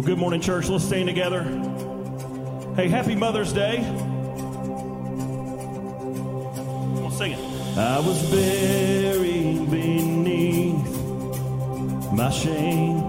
Well, good morning, church. Let's stand together. Hey, happy Mother's Day. Come on, sing it. I was buried beneath my shame.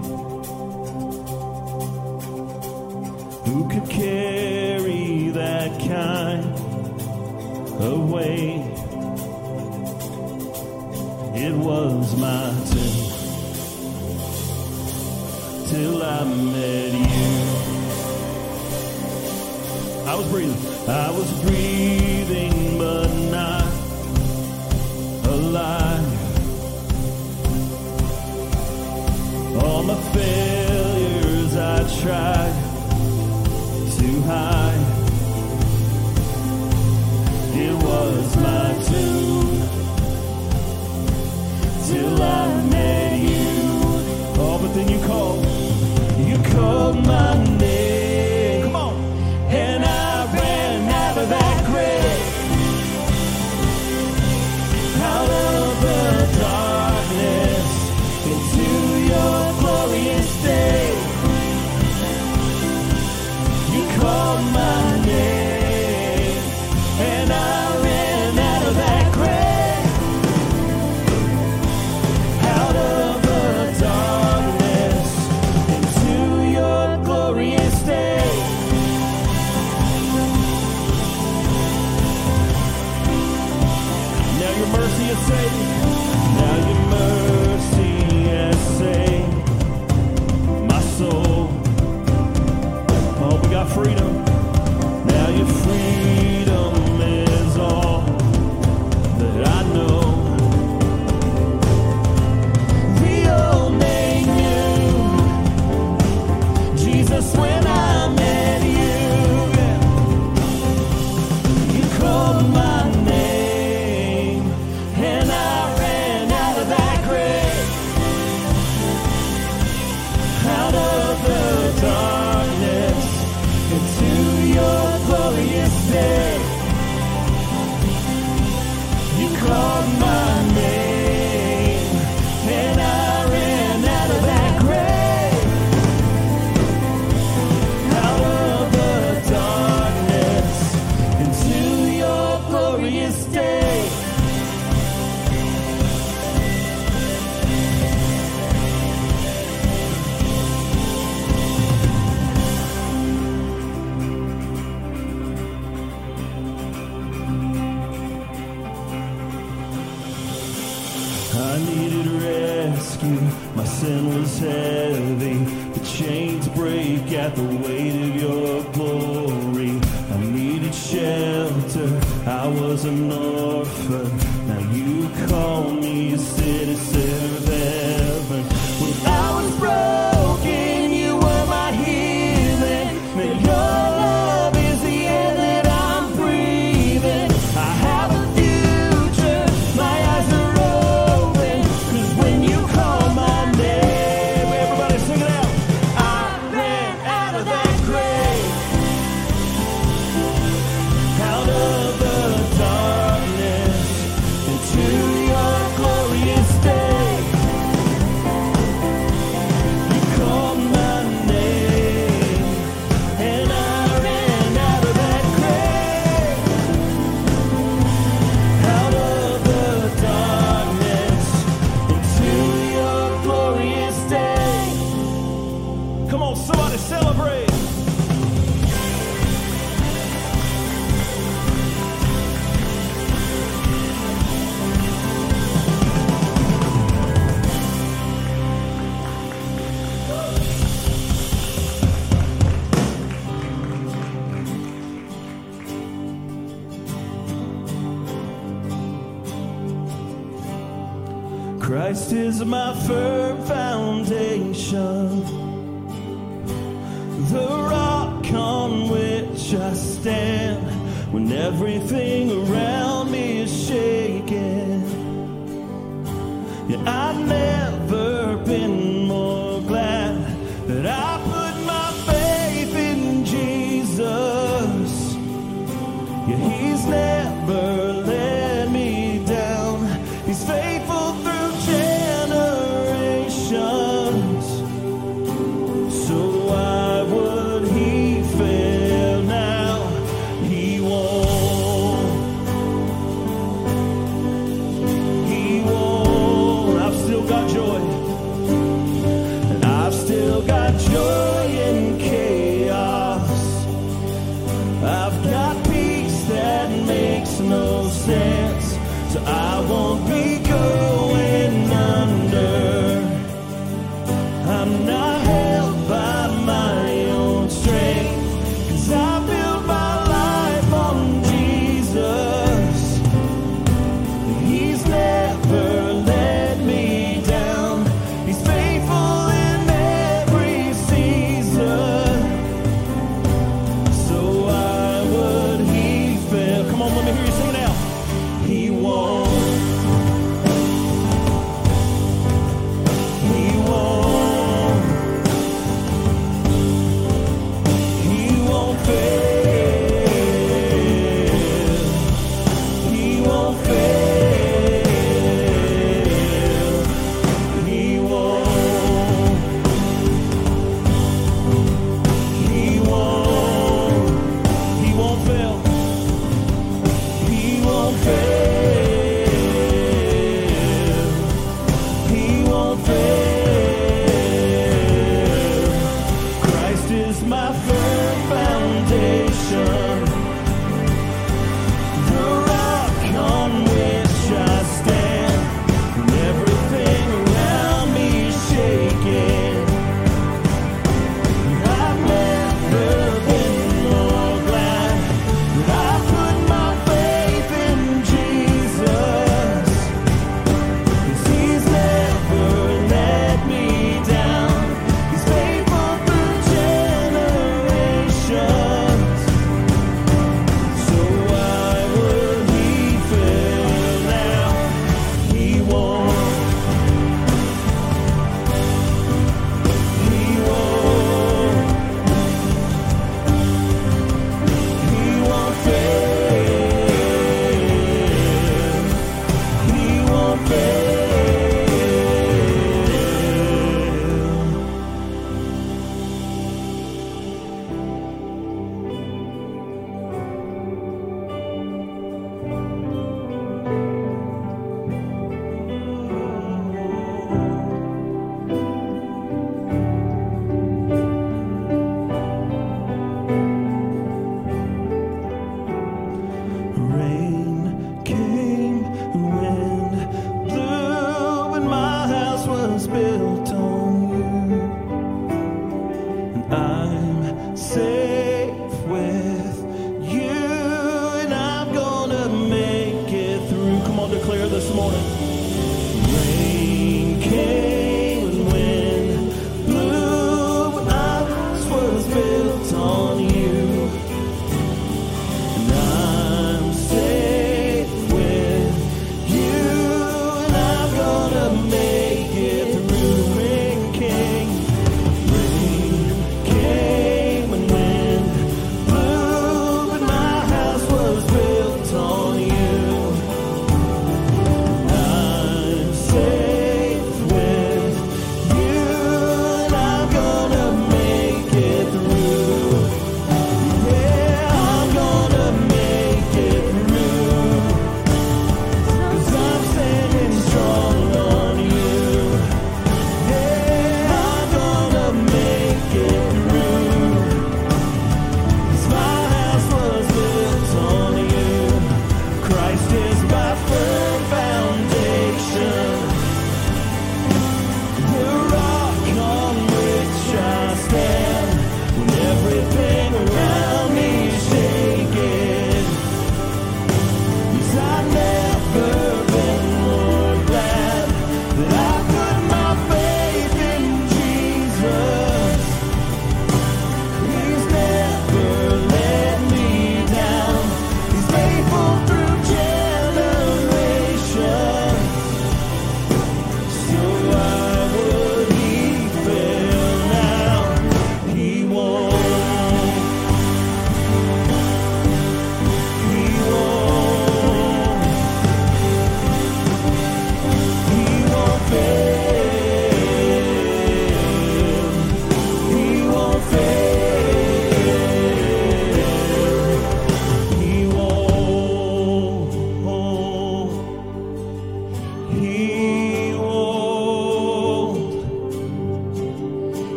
sense, so I won't be.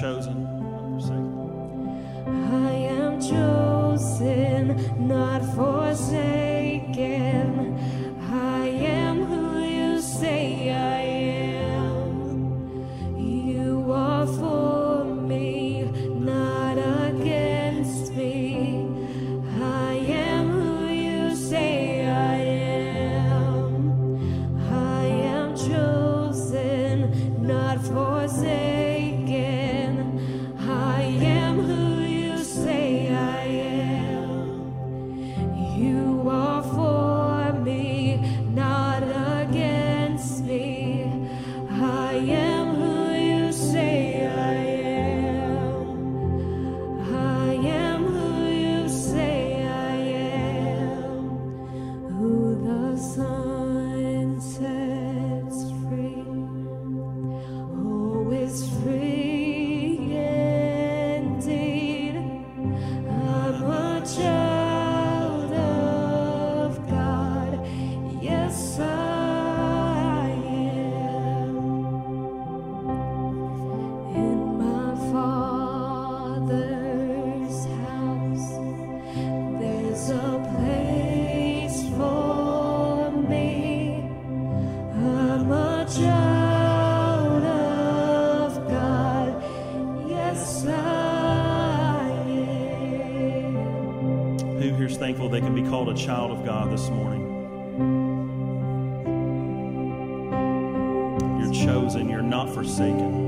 chosen. Child of God this morning. You're chosen, you're not forsaken.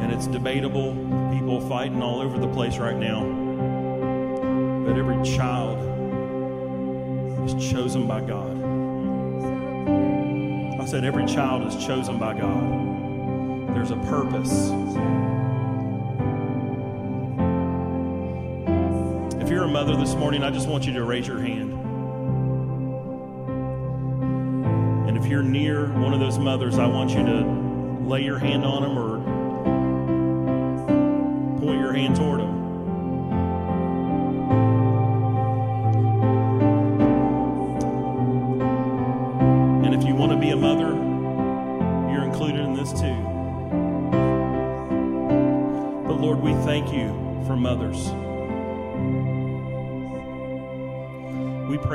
And it's debatable, people fighting all over the place right now. But every child is chosen by God. I said, every child is chosen by God there's a purpose. If you're a mother this morning, I just want you to raise your hand. And if you're near one of those mothers, I want you to lay your hand on them or point your hand toward them.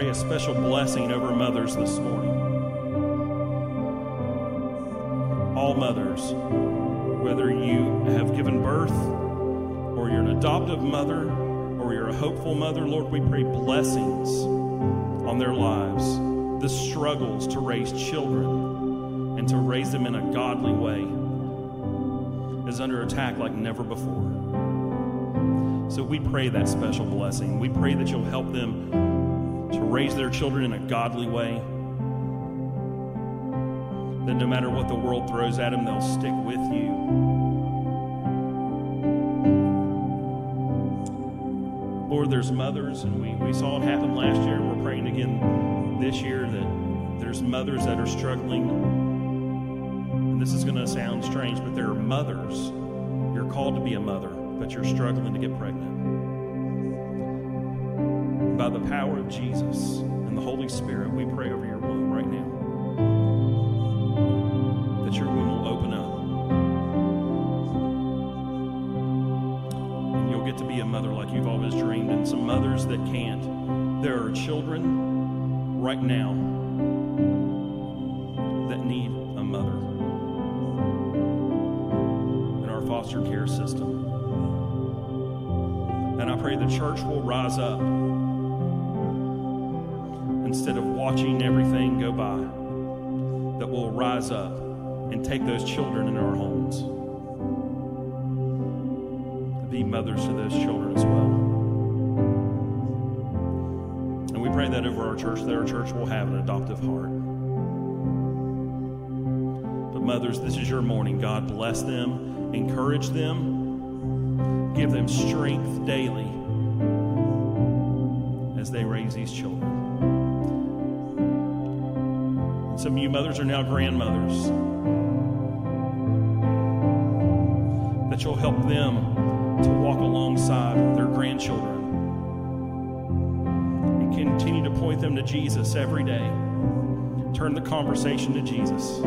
Pray a special blessing over mothers this morning. All mothers, whether you have given birth or you're an adoptive mother or you're a hopeful mother, Lord, we pray blessings on their lives, the struggles to raise children and to raise them in a godly way is under attack like never before. So we pray that special blessing. We pray that you'll help them raise their children in a godly way. That no matter what the world throws at them, they'll stick with you. Lord, there's mothers, and we, we saw it happen last year, and we're praying again this year that there's mothers that are struggling. And this is going to sound strange, but there are mothers. You're called to be a mother, but you're struggling to get pregnant. By the power of Jesus and the Holy Spirit, we pray over your womb right now that your womb will open up. And you'll get to be a mother like you've always dreamed. And some mothers that can't. There are children right now that need a mother in our foster care system. And I pray the church will rise up instead of watching everything go by, that we'll rise up and take those children in our homes. Be mothers to those children as well. And we pray that over our church, that our church will have an adoptive heart. But mothers, this is your morning. God bless them, encourage them, give them strength daily as they raise these children. Some of you mothers are now grandmothers. That you'll help them to walk alongside their grandchildren and continue to point them to Jesus every day. Turn the conversation to Jesus.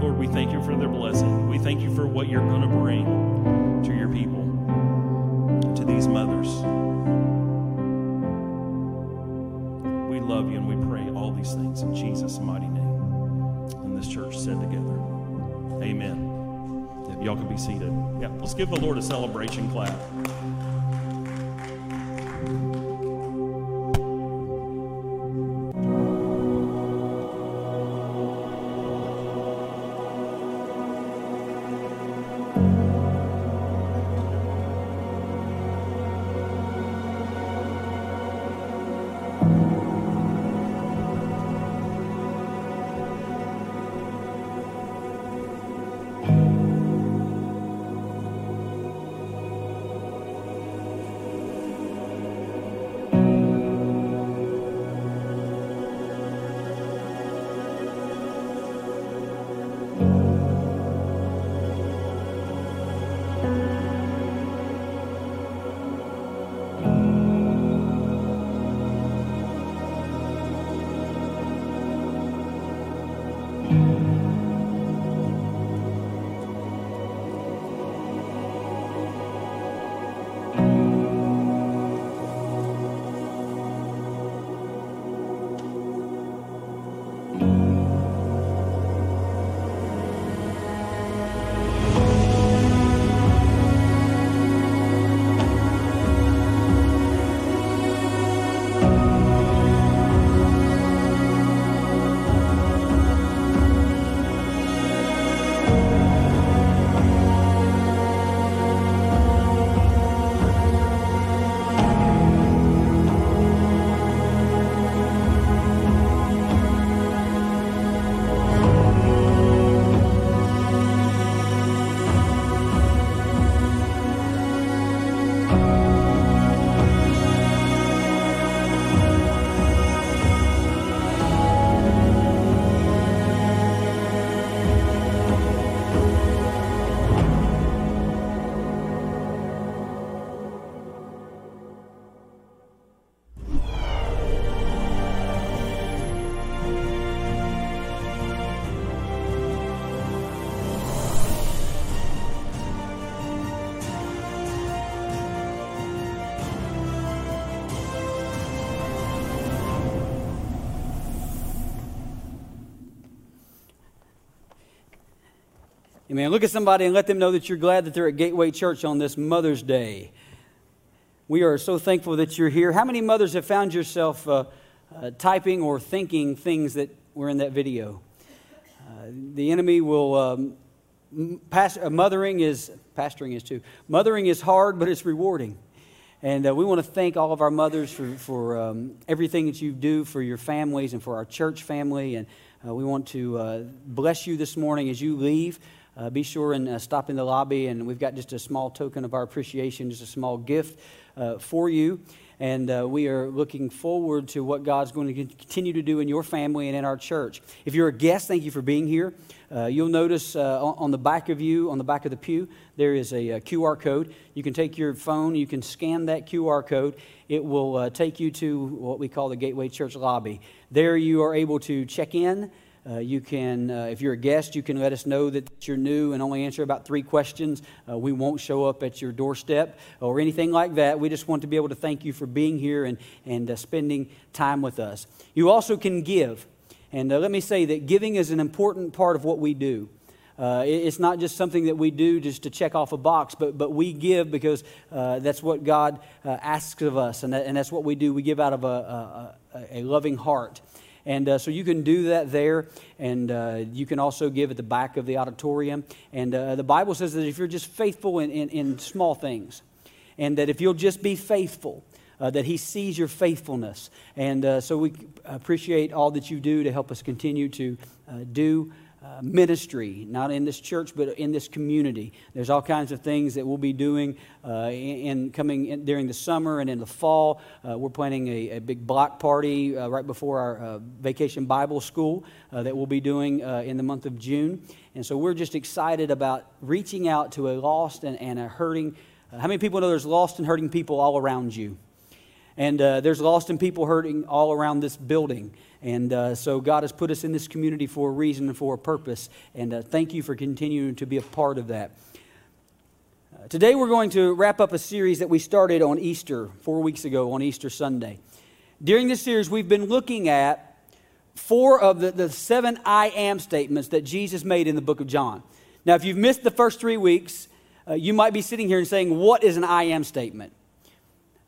Lord, we thank you for their blessing. We thank you for what you're going to bring to your people, to these mothers. Y'all can be seated. Yeah, let's give the Lord a celebration clap. Amen. Look at somebody and let them know that you're glad that they're at Gateway Church on this Mother's Day. We are so thankful that you're here. How many mothers have found yourself uh, uh, typing or thinking things that were in that video? Uh, the enemy will. Um, past, uh, mothering is pastoring is too. Mothering is hard, but it's rewarding. And uh, we want to thank all of our mothers for, for um, everything that you do for your families and for our church family. And uh, we want to uh, bless you this morning as you leave. Uh, be sure and uh, stop in the lobby, and we've got just a small token of our appreciation, just a small gift uh, for you. And uh, we are looking forward to what God's going to continue to do in your family and in our church. If you're a guest, thank you for being here. Uh, you'll notice uh, on the back of you, on the back of the pew, there is a, a, QR code. You can take your phone, you can scan that QR code. It will take you to what we call the Gateway Church lobby. There you are able to check in. Uh, you can, uh, if you're a guest, you can let us know that you're new and only answer about three questions. Uh, we won't show up at your doorstep or anything like that. We just want to be able to thank you for being here and, and uh, spending time with us. You also can give. And uh, let me say that giving is an important part of what we do. Uh, it's not just something that we do just to check off a box, but, but we give because uh, that's what God uh, asks of us, and, that, and that's what we do. We give out of a, a, a loving heart. And uh, so you can do that there, and uh, you can also give at the back of the auditorium. And uh, the Bible says that if you're just faithful in, in, in, small things, and that if you'll just be faithful, uh, that He sees your faithfulness. And uh, so we appreciate all that you do to help us continue to uh, do uh, ministry, not in this church, but in this community. There's all kinds of things that we'll be doing uh, in, in, coming in, during the summer and in the fall. Uh, we're planning a, a, big block party uh, right before our uh, vacation Bible school that we'll be doing in the month of June. And so we're just excited about reaching out to a lost and, and a hurting. how many people know there's lost and hurting people all around you? And there's lost and people hurting all around this building. And uh, so God has put us in this community for a reason and for a purpose. And uh, thank you for continuing to be a part of that. Uh, today we're going to wrap up a series that we started on Easter, four weeks ago on Easter Sunday. During this series, we've been looking at four of the, the seven I am statements that Jesus made in the book of John. Now, if you've missed the first three weeks, uh, you might be sitting here and saying, What is an I am statement?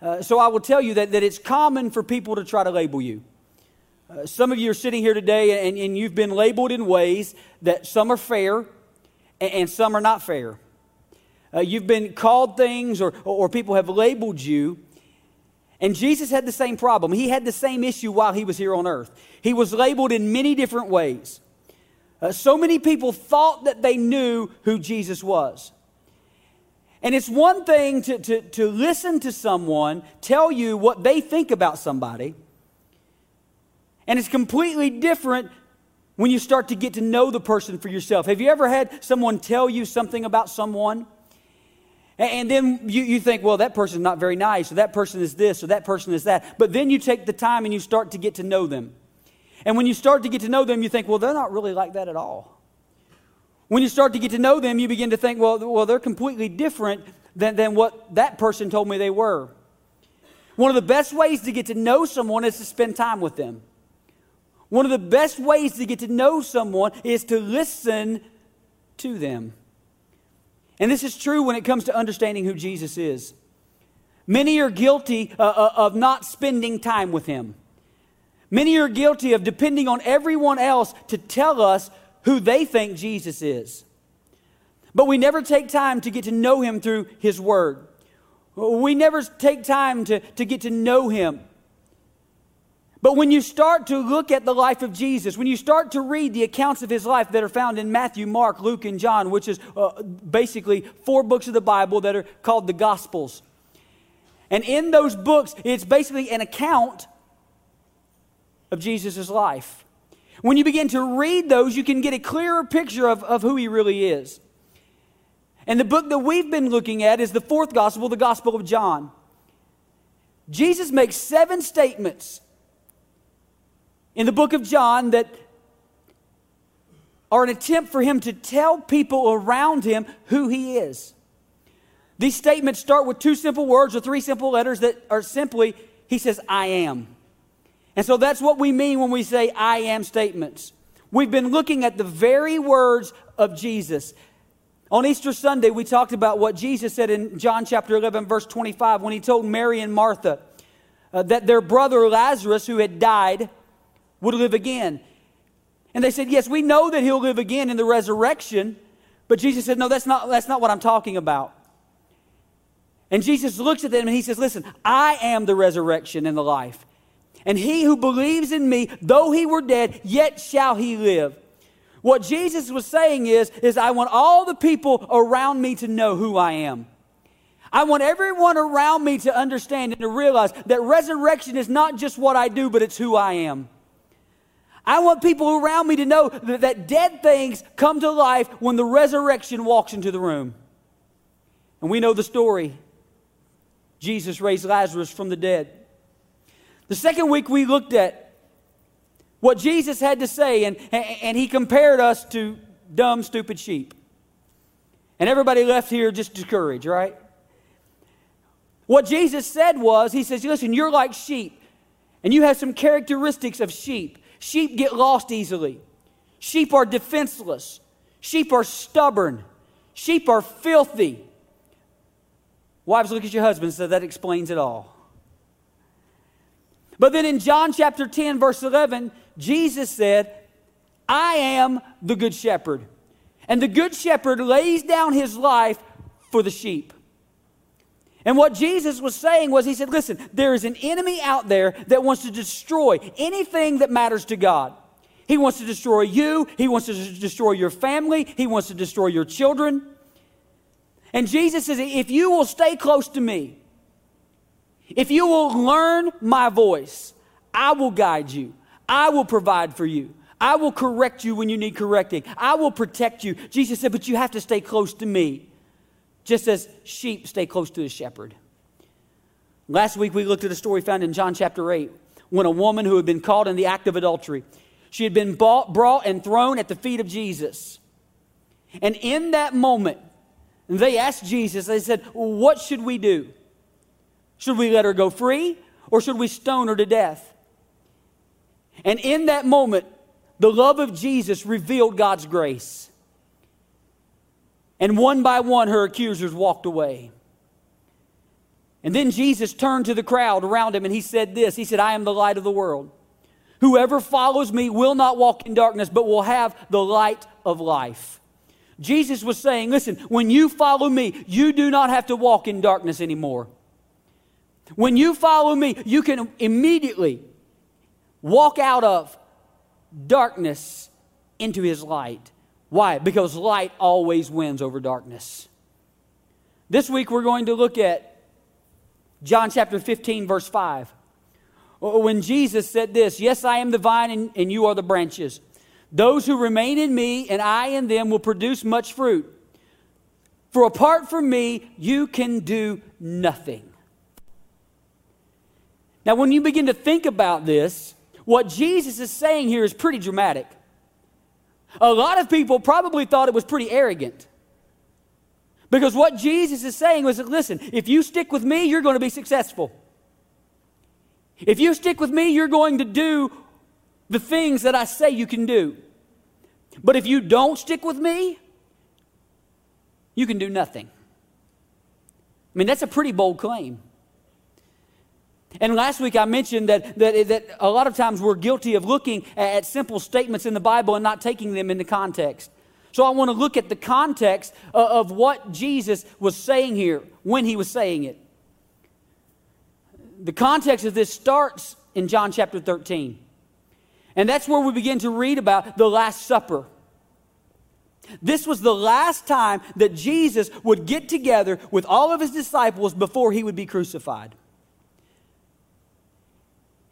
Uh, so I will tell you that, that it's common for people to try to label you. Uh, some of you are sitting here today and, and, you've been labeled in ways that some are fair and, and some are not fair. Uh, you've been called things or, or people have labeled you. And Jesus had the same problem. He had the same issue while he was here on earth. He was labeled in many different ways. Uh, so many people thought that they knew who Jesus was. And it's one thing to, to, to listen to someone tell you what they think about somebody. And it's completely different when you start to get to know the person for yourself. Have you ever had someone tell you something about someone? And then you, you think, well, that person's not very nice, or that person is this, or that person is that. But then you take the time and you start to get to know them. And when you start to get to know them, you think, well, they're not really like that at all. When you start to get to know them, you begin to think, well, well they're completely different than, than what that person told me they were. One of the best ways to get to know someone is to spend time with them. One of the best ways to get to know someone is to listen to them. And this is true when it comes to understanding who Jesus is. Many are guilty uh, uh, of not spending time with him. Many are guilty of depending on everyone else to tell us who they think Jesus is. But we never take time to get to know him through his word. We never take time to, to get to know him but when you start to look at the life of Jesus, when you start to read the accounts of his life that are found in Matthew, Mark, Luke, and John, which is uh, basically four books of the Bible that are called the Gospels. And in those books, it's basically an account of Jesus' life. When you begin to read those, you can get a clearer picture of, of who he really is. And the book that we've been looking at is the fourth gospel, the Gospel of John. Jesus makes seven statements in the book of John that are an attempt for him to tell people around him who he is. These statements start with two simple words or three simple letters that are simply, he says, I am. And so that's what we mean when we say I am statements. We've been looking at the very words of Jesus. On Easter Sunday, we talked about what Jesus said in John chapter 11, verse 25, when he told Mary and Martha uh, that their brother Lazarus, who had died, would live again. And they said, Yes, we know that he'll live again in the resurrection. But Jesus said, No, that's not, that's not what I'm talking about. And Jesus looks at them and he says, Listen, I am the resurrection and the life. And he who believes in me, though he were dead, yet shall he live. What Jesus was saying is, is I want all the people around me to know who I am. I want everyone around me to understand and to realize that resurrection is not just what I do, but it's who I am. I want people around me to know that, that dead things come to life when the resurrection walks into the room. And we know the story. Jesus raised Lazarus from the dead. The second week we looked at what Jesus had to say, and, and he compared us to dumb, stupid sheep. And everybody left here just discouraged, right? What Jesus said was, He says, Listen, you're like sheep, and you have some characteristics of sheep. Sheep get lost easily, sheep are defenseless, sheep are stubborn, sheep are filthy. Wives, look at your husband, so that explains it all. But then in John chapter 10, verse 11, Jesus said, I am the good shepherd. And the good shepherd lays down his life for the sheep. And what Jesus was saying was, He said, Listen, there is an enemy out there that wants to destroy anything that matters to God. He wants to destroy you, He wants to destroy your family, He wants to destroy your children. And Jesus says, If you will stay close to me, if you will learn my voice, I will guide you. I will provide for you. I will correct you when you need correcting. I will protect you. Jesus said, but you have to stay close to me, just as sheep stay close to the shepherd. Last week we looked at a story found in John chapter 8 when a woman who had been caught in the act of adultery, she had been bought, brought and thrown at the feet of Jesus. And in that moment, they asked Jesus, they said, What should we do? Should we let her go free or should we stone her to death? And in that moment, the love of Jesus revealed God's grace. And one by one, her accusers walked away. And then Jesus turned to the crowd around him and he said this He said, I am the light of the world. Whoever follows me will not walk in darkness, but will have the light of life. Jesus was saying, Listen, when you follow me, you do not have to walk in darkness anymore. When you follow me, you can immediately walk out of darkness into his light. Why? Because light always wins over darkness. This week we're going to look at John chapter 15, verse 5. When Jesus said this, Yes, I am the vine and, and you are the branches. Those who remain in me and I in them will produce much fruit. For apart from me, you can do nothing. Now, when you begin to think about this, what Jesus is saying here is pretty dramatic. A lot of people probably thought it was pretty arrogant. Because what Jesus is saying was listen, if you stick with me, you're going to be successful. If you stick with me, you're going to do the things that I say you can do. But if you don't stick with me, you can do nothing. I mean, that's a pretty bold claim. And last week I mentioned that, that, that a lot of times we're guilty of looking at simple statements in the Bible and not taking them into context. So I want to look at the context of what Jesus was saying here when he was saying it. The context of this starts in John chapter 13. And that's where we begin to read about the Last Supper. This was the last time that Jesus would get together with all of his disciples before he would be crucified.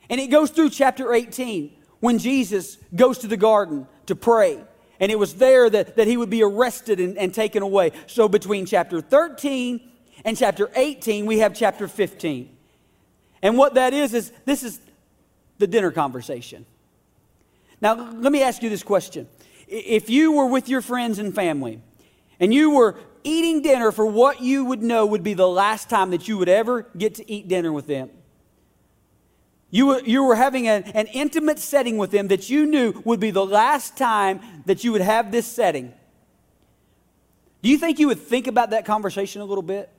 And it goes through chapter 18 when Jesus goes to the garden to pray. And it was there that, that he would be arrested and, and taken away. So between chapter 13 and chapter 18, we have chapter 15. And what that is, is this is the dinner conversation. Now, let me ask you this question. If you were with your friends and family and you were eating dinner for what you would know would be the last time that you would ever get to eat dinner with them, you were, you were having an, an intimate setting with them that you knew would be the last time that you would have this setting. Do you think you would think about that conversation a little bit?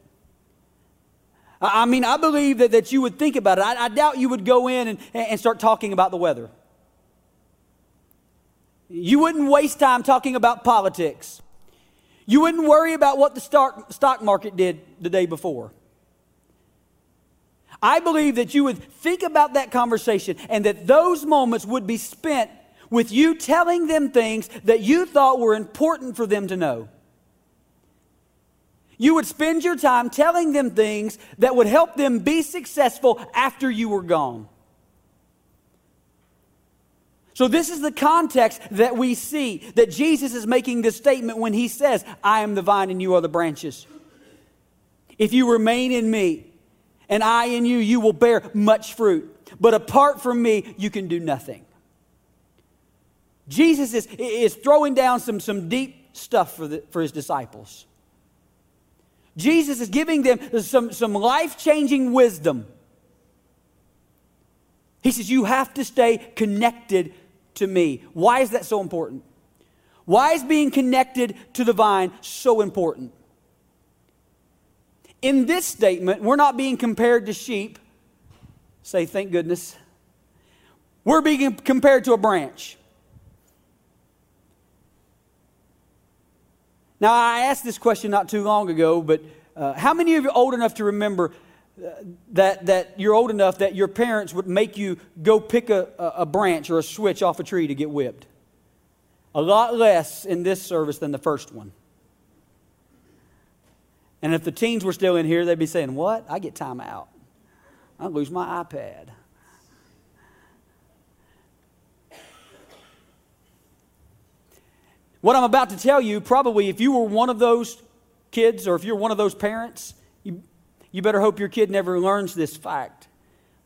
I mean, I believe that, that you would think about it. I, I doubt you would go in and, and start talking about the weather. You wouldn't waste time talking about politics. You wouldn't worry about what the stock, stock market did the day before. I believe that you would think about that conversation and that those moments would be spent with you telling them things that you thought were important for them to know. You would spend your time telling them things that would help them be successful after you were gone. So, this is the context that we see that Jesus is making this statement when he says, I am the vine and you are the branches. If you remain in me and I in you, you will bear much fruit. But apart from me, you can do nothing. Jesus is, is throwing down some, some deep stuff for, the, for his disciples. Jesus is giving them some, some life changing wisdom. He says, You have to stay connected to me. Why is that so important? Why is being connected to the vine so important? In this statement, we're not being compared to sheep. Say, thank goodness. We're being compared to a branch. Now, I asked this question not too long ago, but uh, how many of you are old enough to remember uh, that, that you're old enough that your parents would make you go pick a, a branch or a switch off a tree to get whipped? A lot less in this service than the first one. And if the teens were still in here, they'd be saying, What? I get time out. I lose my iPad. What I'm about to tell you, probably if you were one of those kids or if you're one of those parents, you, you better hope your kid never learns this fact.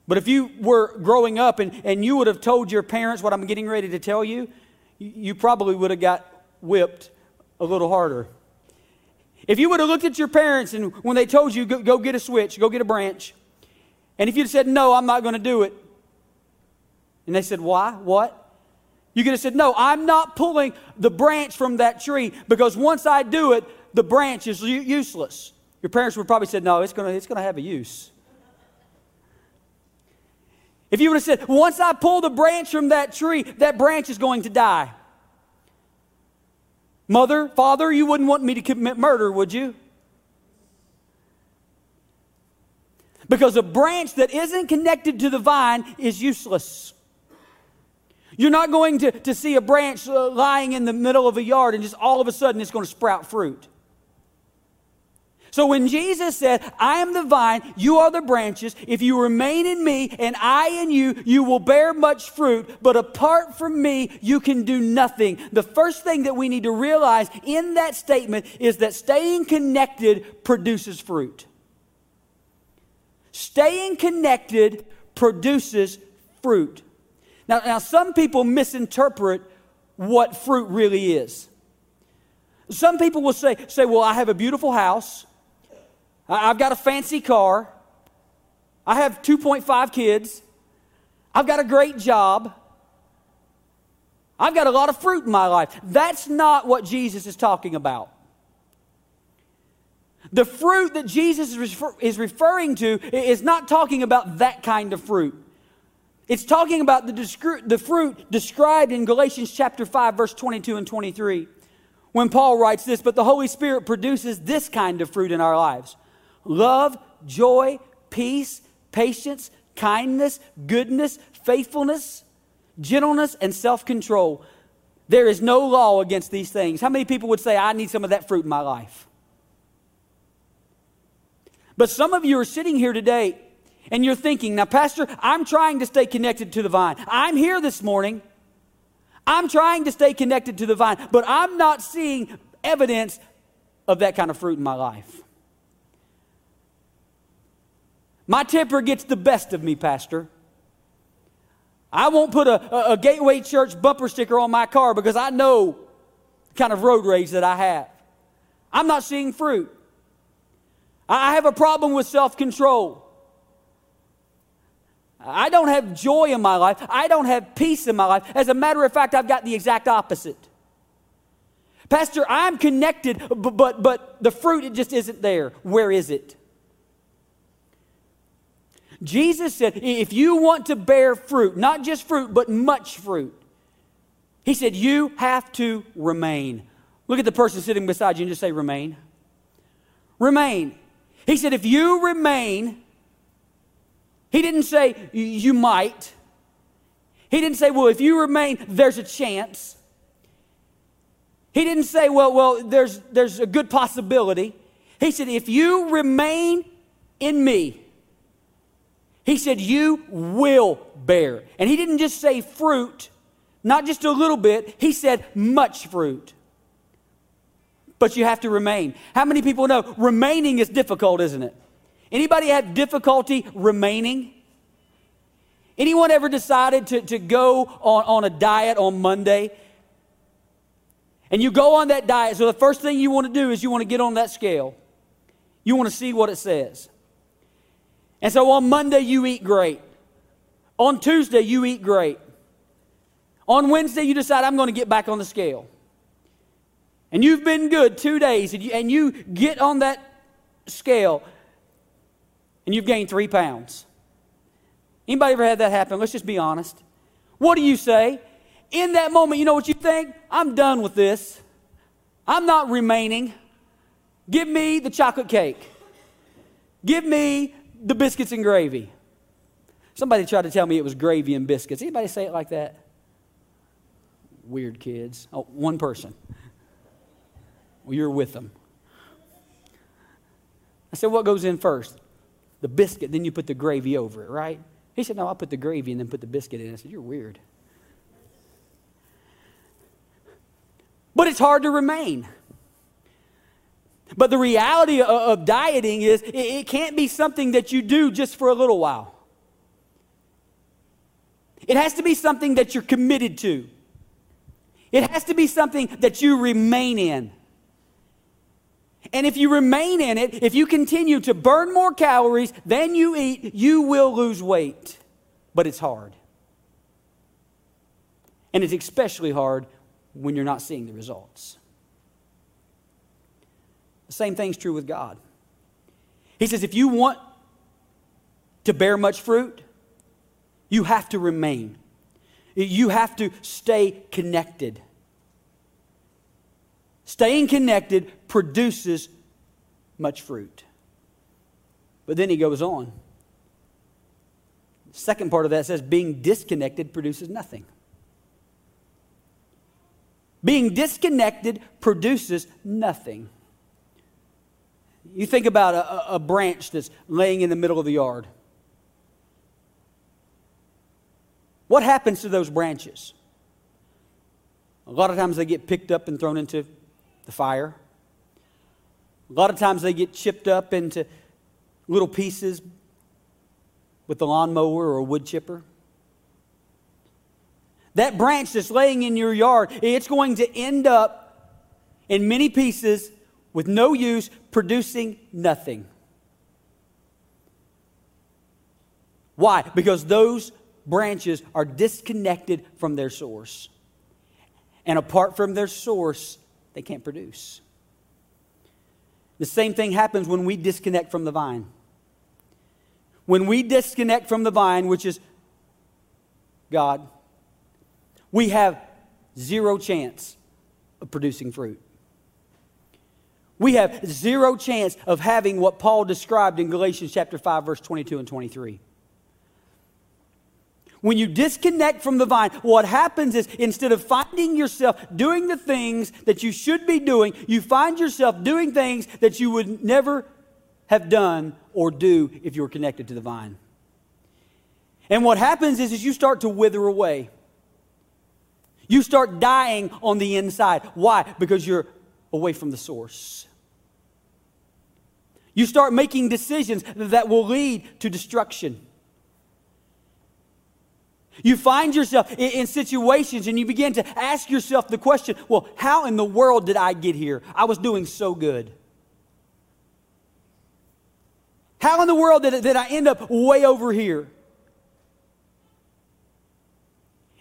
But if you were growing up and, and you would have told your parents what I'm getting ready to tell you, you, you probably would have got whipped a little harder. If you would have looked at your parents and when they told you, go, go get a switch, go get a branch, and if you'd said, No, I'm not going to do it, and they said, Why? What? You could have said, No, I'm not pulling the branch from that tree because once I do it, the branch is useless. Your parents would probably said, No, it's going to it's gonna have a use. If you would have said, Once I pull the branch from that tree, that branch is going to die. Mother, father, you wouldn't want me to commit murder, would you? Because a branch that isn't connected to the vine is useless. You're not going to, to see a branch lying in the middle of a yard and just all of a sudden it's going to sprout fruit. So when Jesus said, I am the vine, you are the branches, if you remain in me and I in you, you will bear much fruit, but apart from me, you can do nothing. The first thing that we need to realize in that statement is that staying connected produces fruit. Staying connected produces fruit. Now, now some people misinterpret what fruit really is. Some people will say, say, Well, I have a beautiful house, I've got a fancy car, I have 2.5 kids, I've got a great job. I've got a lot of fruit in my life. That's not what Jesus is talking about. The fruit that Jesus is referring to is not talking about that kind of fruit. It's talking about the, descri- the fruit described in Galatians chapter 5, verse 22 and 23. When Paul writes this, but the Holy Spirit produces this kind of fruit in our lives love, joy, peace, patience, kindness, goodness, faithfulness, gentleness, and self control. There is no law against these things. How many people would say, I need some of that fruit in my life? But some of you are sitting here today and you're thinking, now, Pastor, I'm trying to stay connected to the vine. I'm here this morning. I'm trying to stay connected to the vine, but I'm not seeing evidence of that kind of fruit in my life. My temper gets the best of me, Pastor. I won't put a, a, Gateway Church bumper sticker on my car because I know the kind of road rage that I have. I'm not seeing fruit. I have a problem with self control. I don't have joy in my life. I don't have peace in my life. As a matter of fact, I've got the exact opposite. Pastor, I'm connected, but, but, but the fruit, it just isn't there. Where is it? Jesus said, if you want to bear fruit, not just fruit, but much fruit, he said, you have to remain. Look at the person sitting beside you and just say, remain. Remain. He said, if you remain, he didn't say you might. He didn't say, well, if you remain, there's a chance. He didn't say, well, well, there's, there's a good possibility. He said, if you remain in me, he said, you will bear. And he didn't just say fruit, not just a little bit. He said much fruit. But you have to remain. How many people know remaining is difficult, isn't it? Anybody have difficulty remaining? Anyone ever decided to, to go on, on a diet on Monday and you go on that diet, so the first thing you want to do is you want to get on that scale. You want to see what it says. And so on Monday, you eat great. On Tuesday, you eat great. On Wednesday, you decide, I'm going to get back on the scale. And you've been good two days, and you, and you get on that scale, and you've gained three pounds. Anybody ever had that happen? Let's just be honest. What do you say? in that moment, you know what you think? I'm done with this. I'm not remaining. Give me the chocolate cake. Give me the biscuits and gravy. Somebody tried to tell me it was gravy and biscuits. Anybody say it like that? Weird kids. Oh, one person. Well, you're with them. I said, What goes in first? The biscuit, then you put the gravy over it, right? He said, No, I'll put the gravy and then put the biscuit in. I said, You're weird. but it's hard to remain. But the reality of, dieting is it can't be something that you do just for a little while. It has to be something that you're committed to. It has to be something that you remain in. And if you remain in it, if you continue to burn more calories than you eat, you will lose weight. But it's hard. And it's especially hard when you're not seeing the results. The same thing's true with God. He says, if you want to bear much fruit, you have to remain. You have to stay connected. Staying connected produces much fruit. But then he goes on. Second part of that says, being disconnected produces nothing. Being disconnected produces nothing. You think about a, a, branch that's laying in the middle of the yard. What happens to those branches? A lot of times they get picked up and thrown into the fire. A lot of times they get chipped up into little pieces with a lawnmower or a wood chipper. That branch that's laying in your yard, it's going to end up in many pieces with no use, producing nothing. Why? Because those branches are disconnected from their source. And apart from their source, they can't produce. The same thing happens when we disconnect from the vine. When we disconnect from the vine, which is God, we have zero chance of producing fruit. We have zero chance of having what Paul described in Galatians chapter 5 verse 22 and 23. When you disconnect from the vine, what happens is instead of finding yourself doing the things that you should be doing, you find yourself doing things that you would never have done or do if you were connected to the vine. And what happens is, is you start to wither away. You start dying on the inside. Why? Because you're away from the source. You start making decisions that will lead to destruction. You find yourself in, situations and you begin to ask yourself the question well, how in the world did I get here? I was doing so good. How in the world did, did I end up way over here?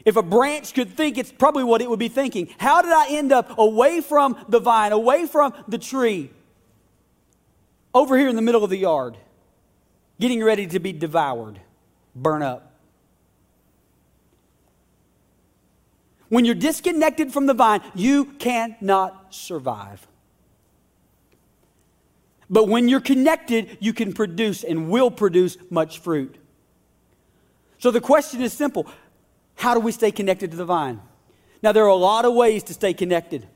If a branch could think, it's probably what it would be thinking. How did I end up away from the vine, away from the tree, over here in the middle of the yard, getting ready to be devoured, burn up? When you're disconnected from the vine, you cannot survive. But when you're connected, you can produce and will produce much fruit. So the question is simple how do we stay connected to the vine? Now, there are a lot of ways to stay connected.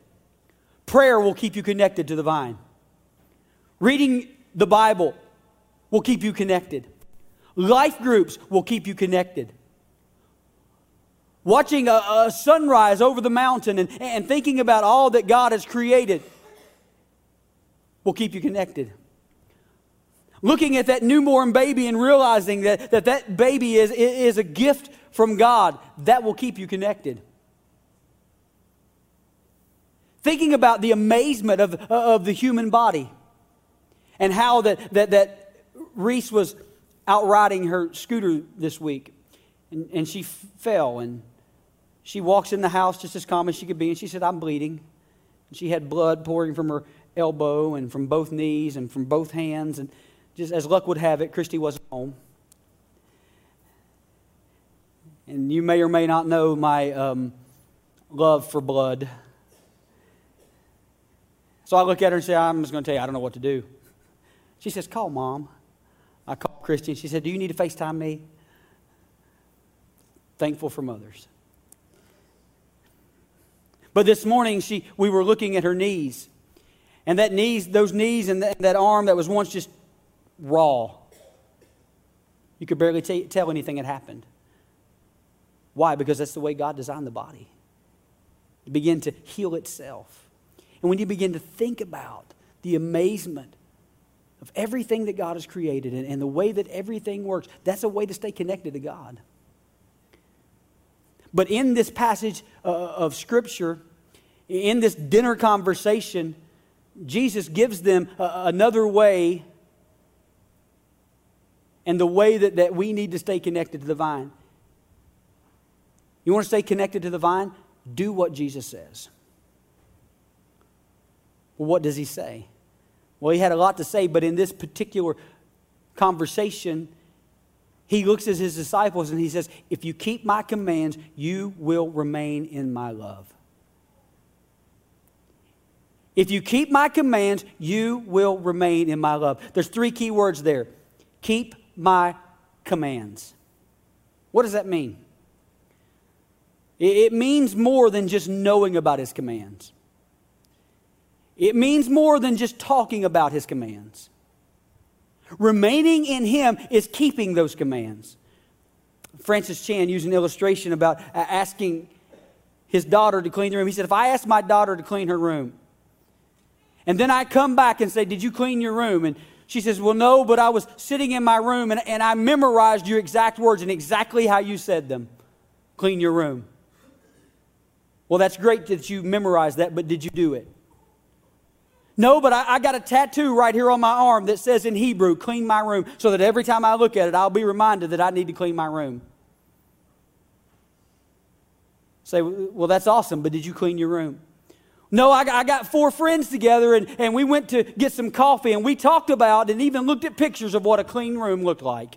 Prayer will keep you connected to the vine. Reading the Bible will keep you connected. Life groups will keep you connected. Watching a, a sunrise over the mountain and, and thinking about all that God has created will keep you connected. Looking at that newborn baby and realizing that that, that baby is, is a gift from God, that will keep you connected. Thinking about the amazement of, of the human body and how that, that, that Reese was out riding her scooter this week and, and she f- fell and she walks in the house just as calm as she could be and she said, I'm bleeding. And she had blood pouring from her elbow and from both knees and from both hands. And just as luck would have it, Christy wasn't home. And you may or may not know my um, love for blood. So I look at her and say, I'm just going to tell you, I don't know what to do. She says, Call mom. I called Christy. she said, Do you need to FaceTime me? Thankful for mothers. But this morning, she, we were looking at her knees. And that knees, those knees and that, that arm that was once just raw, you could barely t- tell anything had happened. Why? Because that's the way God designed the body. To begin to heal itself. And when you begin to think about the amazement of everything that God has created and, and the way that everything works, that's a way to stay connected to God. But in this passage uh, of Scripture, in this dinner conversation, Jesus gives them uh, another way and the way that, that we need to stay connected to the vine. You want to stay connected to the vine? Do what Jesus says. Well, what does he say? Well, he had a lot to say, but in this particular conversation, he looks at his disciples and he says, If you keep my commands, you will remain in my love. If you keep my commands, you will remain in my love. There's three key words there. Keep my commands. What does that mean? It means more than just knowing about his commands. It means more than just talking about his commands. Remaining in him is keeping those commands. Francis Chan used an illustration about asking his daughter to clean the room. He said, If I ask my daughter to clean her room, and then I come back and say, Did you clean your room? And she says, Well, no, but I was sitting in my room and, and I memorized your exact words and exactly how you said them. Clean your room. Well, that's great that you memorized that, but did you do it? No, but I, I, got a tattoo right here on my arm that says in Hebrew, clean my room, so that every time I look at it, I'll be reminded that I need to clean my room. Say, well, that's awesome, but did you clean your room? No, I, I got four friends together and, and we went to get some coffee and we talked about and even looked at pictures of what a clean room looked like.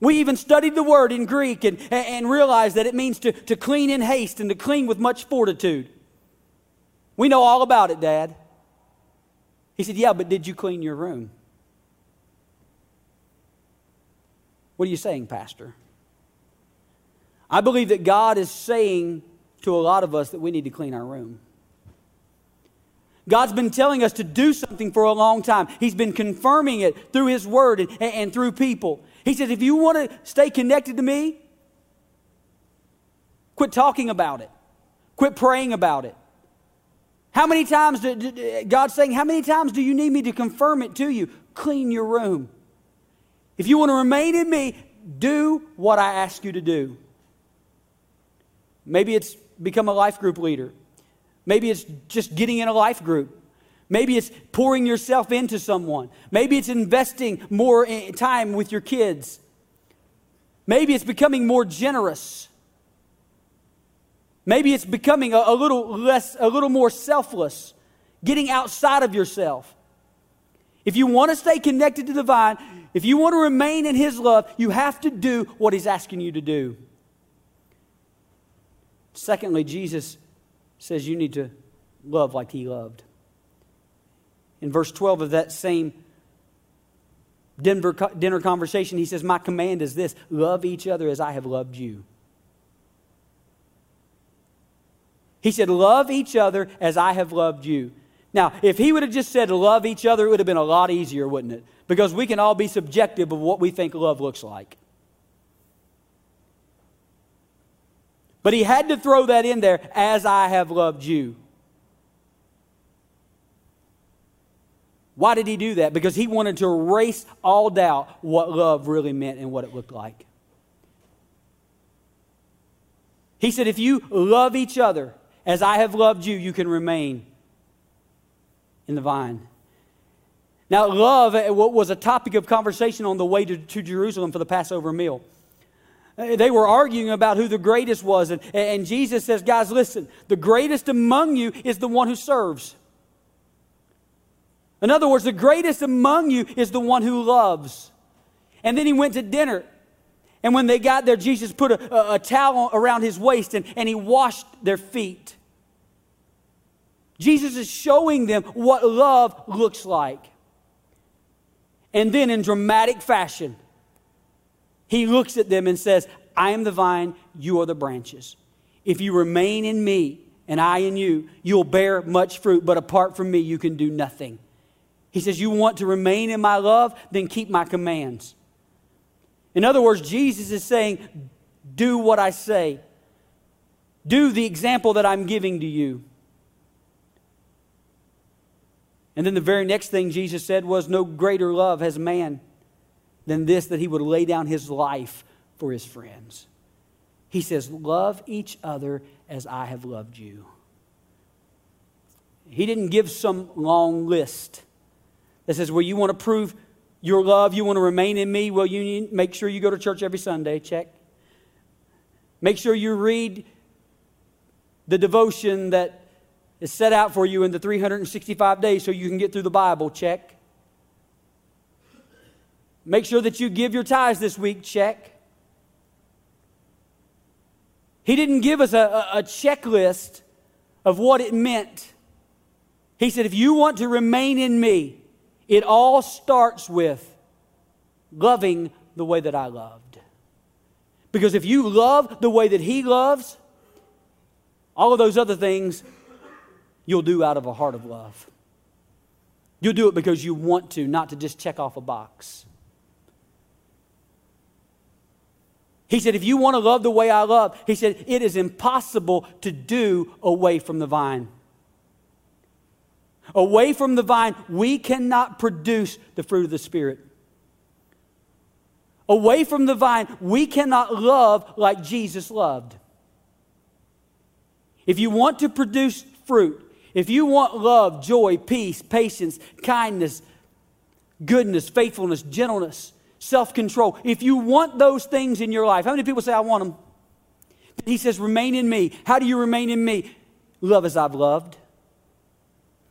We even studied the word in Greek and, and realized that it means to, to clean in haste and to clean with much fortitude. We know all about it, Dad. He said, Yeah, but did you clean your room? What are you saying, Pastor? I believe that God is saying to a lot of us that we need to clean our room. God's been telling us to do something for a long time. He's been confirming it through His Word and, and through people. He says, if you want to stay connected to me, quit talking about it, quit praying about it. How many times, do, do, God's saying, How many times do you need me to confirm it to you? Clean your room. If you want to remain in me, do what I ask you to do. Maybe it's become a life group leader. Maybe it's just getting in a life group. Maybe it's pouring yourself into someone. Maybe it's investing more eh, time with your kids. Maybe it's becoming more generous. Maybe it's becoming a, a little less, a little more selfless, getting outside of yourself. If you want to stay connected to the vine, if you want to remain in His love, you have to do what He's asking you to do. Secondly, Jesus says you need to love like He loved. In verse 12 of that same Denver, dinner conversation, he says, My command is this love each other as I have loved you. He said, Love each other as I have loved you. Now, if he would have just said love each other, it would have been a lot easier, wouldn't it? Because we can all be subjective of what we think love looks like. But he had to throw that in there as I have loved you. Why did he do that? Because he wanted to erase all doubt what love really meant and what it looked like. He said, If you love each other as I have loved you, you can remain in the vine. Now, love eh, was a topic of conversation on the way to, to Jerusalem for the Passover meal. Eh, they were arguing about who the greatest was. And, and Jesus says, Guys, listen, the greatest among you is the one who serves. In other words, the greatest among you is the one who loves. And then he went to dinner. And when they got there, Jesus put a, a, towel around his waist and, and he washed their feet. Jesus is showing them what love looks like. And then, in dramatic fashion, he looks at them and says, I am the vine, you are the branches. If you remain in me and I in you, you'll bear much fruit, but apart from me, you can do nothing. He says, You want to remain in my love? Then keep my commands. In other words, Jesus is saying, Do what I say, do the example that I'm giving to you. And then the very next thing Jesus said was, No greater love has man than this, that he would lay down his life for his friends. He says, Love each other as I have loved you. He didn't give some long list that says, well, you want to prove your love, you want to remain in me, well, you make sure you go to church every Sunday, check. Make sure you read the devotion that is set out for you in the 365 days so you can get through the Bible, check. Make sure that you give your tithes this week, check. He didn't give us a, a, checklist of what it meant. He said, if you want to remain in me, it all starts with loving the way that I loved. Because if you love the way that He loves, all of those other things you'll do out of a heart of love. You'll do it because you want to, not to just check off a box. He said, if you want to love the way I love, he said, it is impossible to do away from the vine. Away from the vine, we cannot produce the fruit of the Spirit. Away from the vine, we cannot love like Jesus loved. If you want to produce fruit, if you want love, joy, peace, patience, kindness, goodness, faithfulness, gentleness, self control, if you want those things in your life, how many people say, I want them? He says, remain in me. How do you remain in me? Love as I've loved.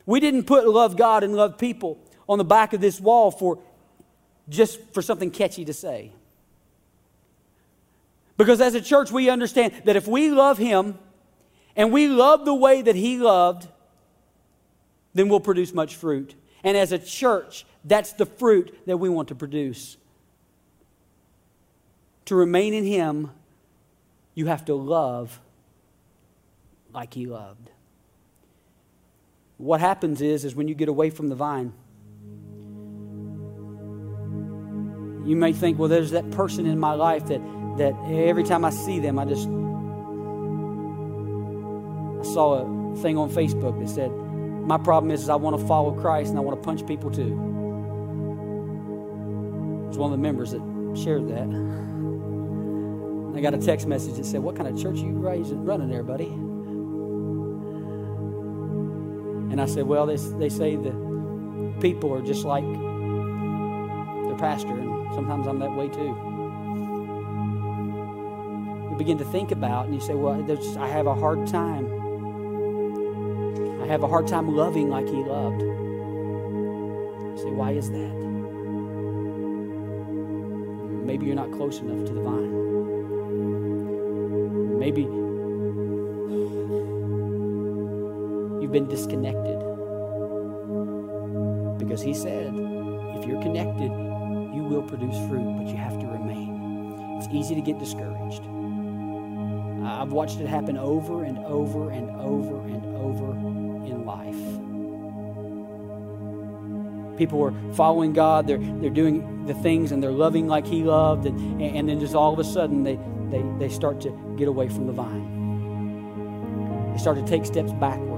We didn't put love God and love people on the back of this wall for just for something catchy to say. Because as a church, we understand that if we love Him and we love the way that He loved, then we'll produce much fruit. And as a church, that's the fruit that we want to produce. To remain in Him, you have to love like He loved. What happens is, is when you get away from the vine, you may think, well, there's that person in my life that, that every time I see them, I just. I saw a thing on Facebook that said, My problem is, is I want to follow Christ and I want to punch people too. It was one of the members that shared that. I got a text message that said, What kind of church are you running there, buddy? And I said, Well, they, they say the people are just like their pastor, and sometimes I'm that way too. You begin to think about, and you say, Well, I have a hard time. I have a hard time loving like He loved. You say, Why is that? Maybe you're not close enough to the vine. Maybe you've been disconnected. Because He said, if you're connected, you will produce fruit, but you have to remain. It's easy to get discouraged. I've watched it happen over and over and over and over People were following God, they're, they're doing the things and they're loving like He loved, and, and then just all of a sudden they, they, they start to get away from the vine. They start to take steps backward.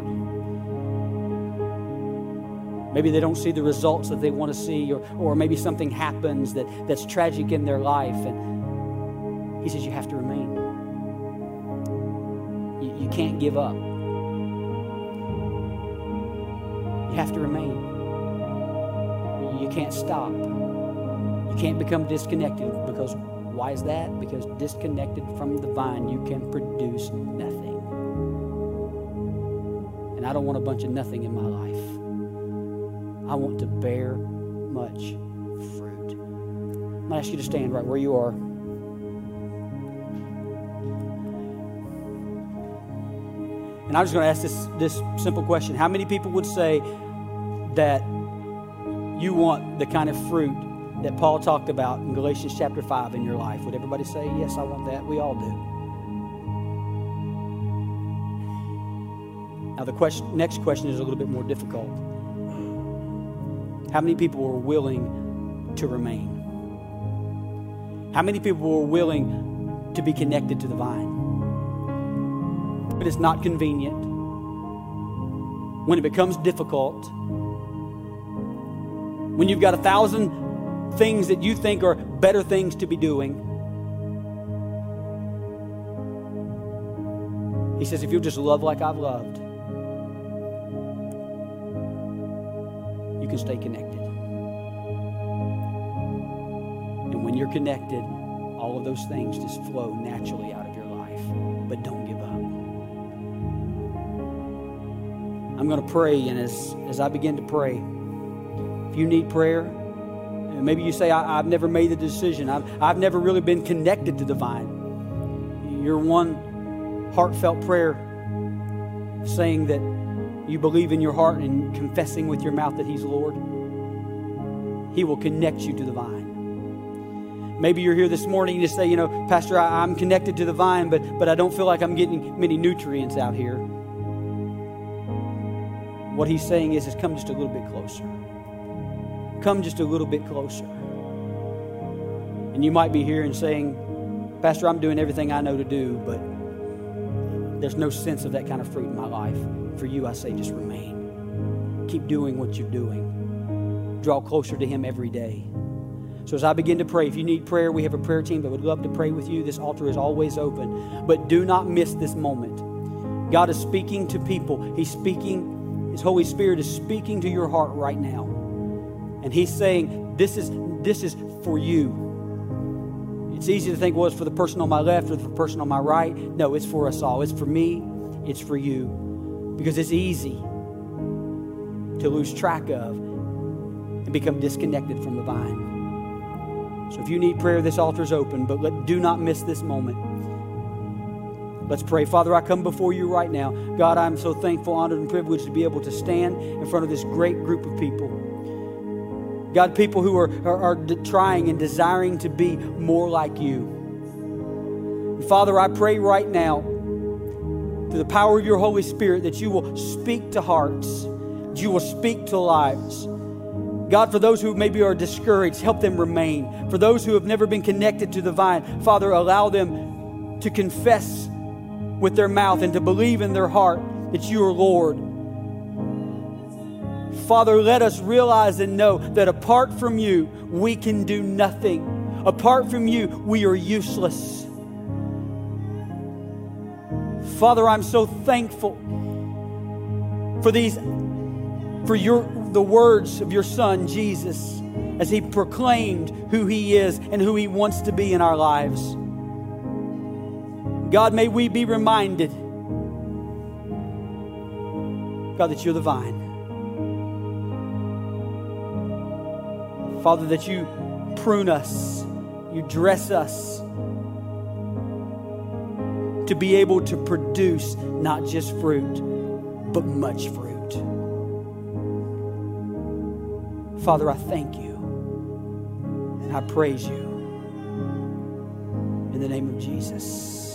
Maybe they don't see the results that they want to see, or, or maybe something happens that, that's tragic in their life. And he says, You have to remain. You, you can't give up. You have to remain. You can't stop. You can't become disconnected because why is that? Because disconnected from the vine, you can produce nothing. And I don't want a bunch of nothing in my life. I want to bear much fruit. I'm going to ask you to stand right where you are. And I'm just going to ask this, this simple question How many people would say that you want the kind of fruit that Paul talked about in Galatians chapter 5 in your life? Would everybody say, Yes, I want that? We all do. Now, the question, next question is a little bit more difficult. How many people were willing to remain? How many people were willing to be connected to the vine? But it's not convenient. When it becomes difficult, when you've got a thousand things that you think are better things to be doing, he says, if you'll just love like I've loved, you can stay connected. And when you're connected, all of those things just flow naturally out of your life. But don't give up. I'm going to pray, and as, as I begin to pray, you need prayer, maybe you say, I, have never made the decision, I've, I've never really been connected to the vine. Your one heartfelt prayer saying that you believe in your heart and confessing with your mouth that He's Lord, He will connect you to the vine. Maybe you're here this morning and you say, you know, Pastor, I, am connected to the vine, but, but I don't feel like I'm getting many nutrients out here. What he's saying is, is come just a little bit closer. Come just a little bit closer. And you might be here and saying, Pastor, I'm doing everything I know to do, but there's no sense of that kind of fruit in my life. For you, I say just remain. Keep doing what you're doing. Draw closer to Him every day. So, as I begin to pray, if you need prayer, we have a prayer team that would love to pray with you. This altar is always open. But do not miss this moment. God is speaking to people. He's speaking, His Holy Spirit is speaking to your heart right now. And He's saying, This is, this is for you. It's easy to think, well, it's for the person on my left or the person on my right. No, it's for us all. It's for me, it's for you. Because it's easy to lose track of and become disconnected from the vine. So if you need prayer, this altar is open, but let, do not miss this moment. Let's pray. Father, I come before you right now. God, I'm so thankful, honored, and privileged to be able to stand in front of this great group of people. God, people who are, are, are trying and desiring to be more like you. Father, I pray right now, through the power of your Holy Spirit, that you will speak to hearts, that you will speak to lives. God, for those who maybe are discouraged, help them remain. For those who have never been connected to the vine, Father, allow them to confess with their mouth and to believe in their heart that you are Lord Father, let us realize and know that apart from you, we can do nothing. Apart from you, we are useless. Father, I'm so thankful for these, for your, the words of your Son, Jesus, as he proclaimed who he is and who he wants to be in our lives. God, may we be reminded, God, that you're the vine. Father, that you prune us, you dress us to be able to produce not just fruit, but much fruit. Father, I thank you and I praise you in the name of Jesus.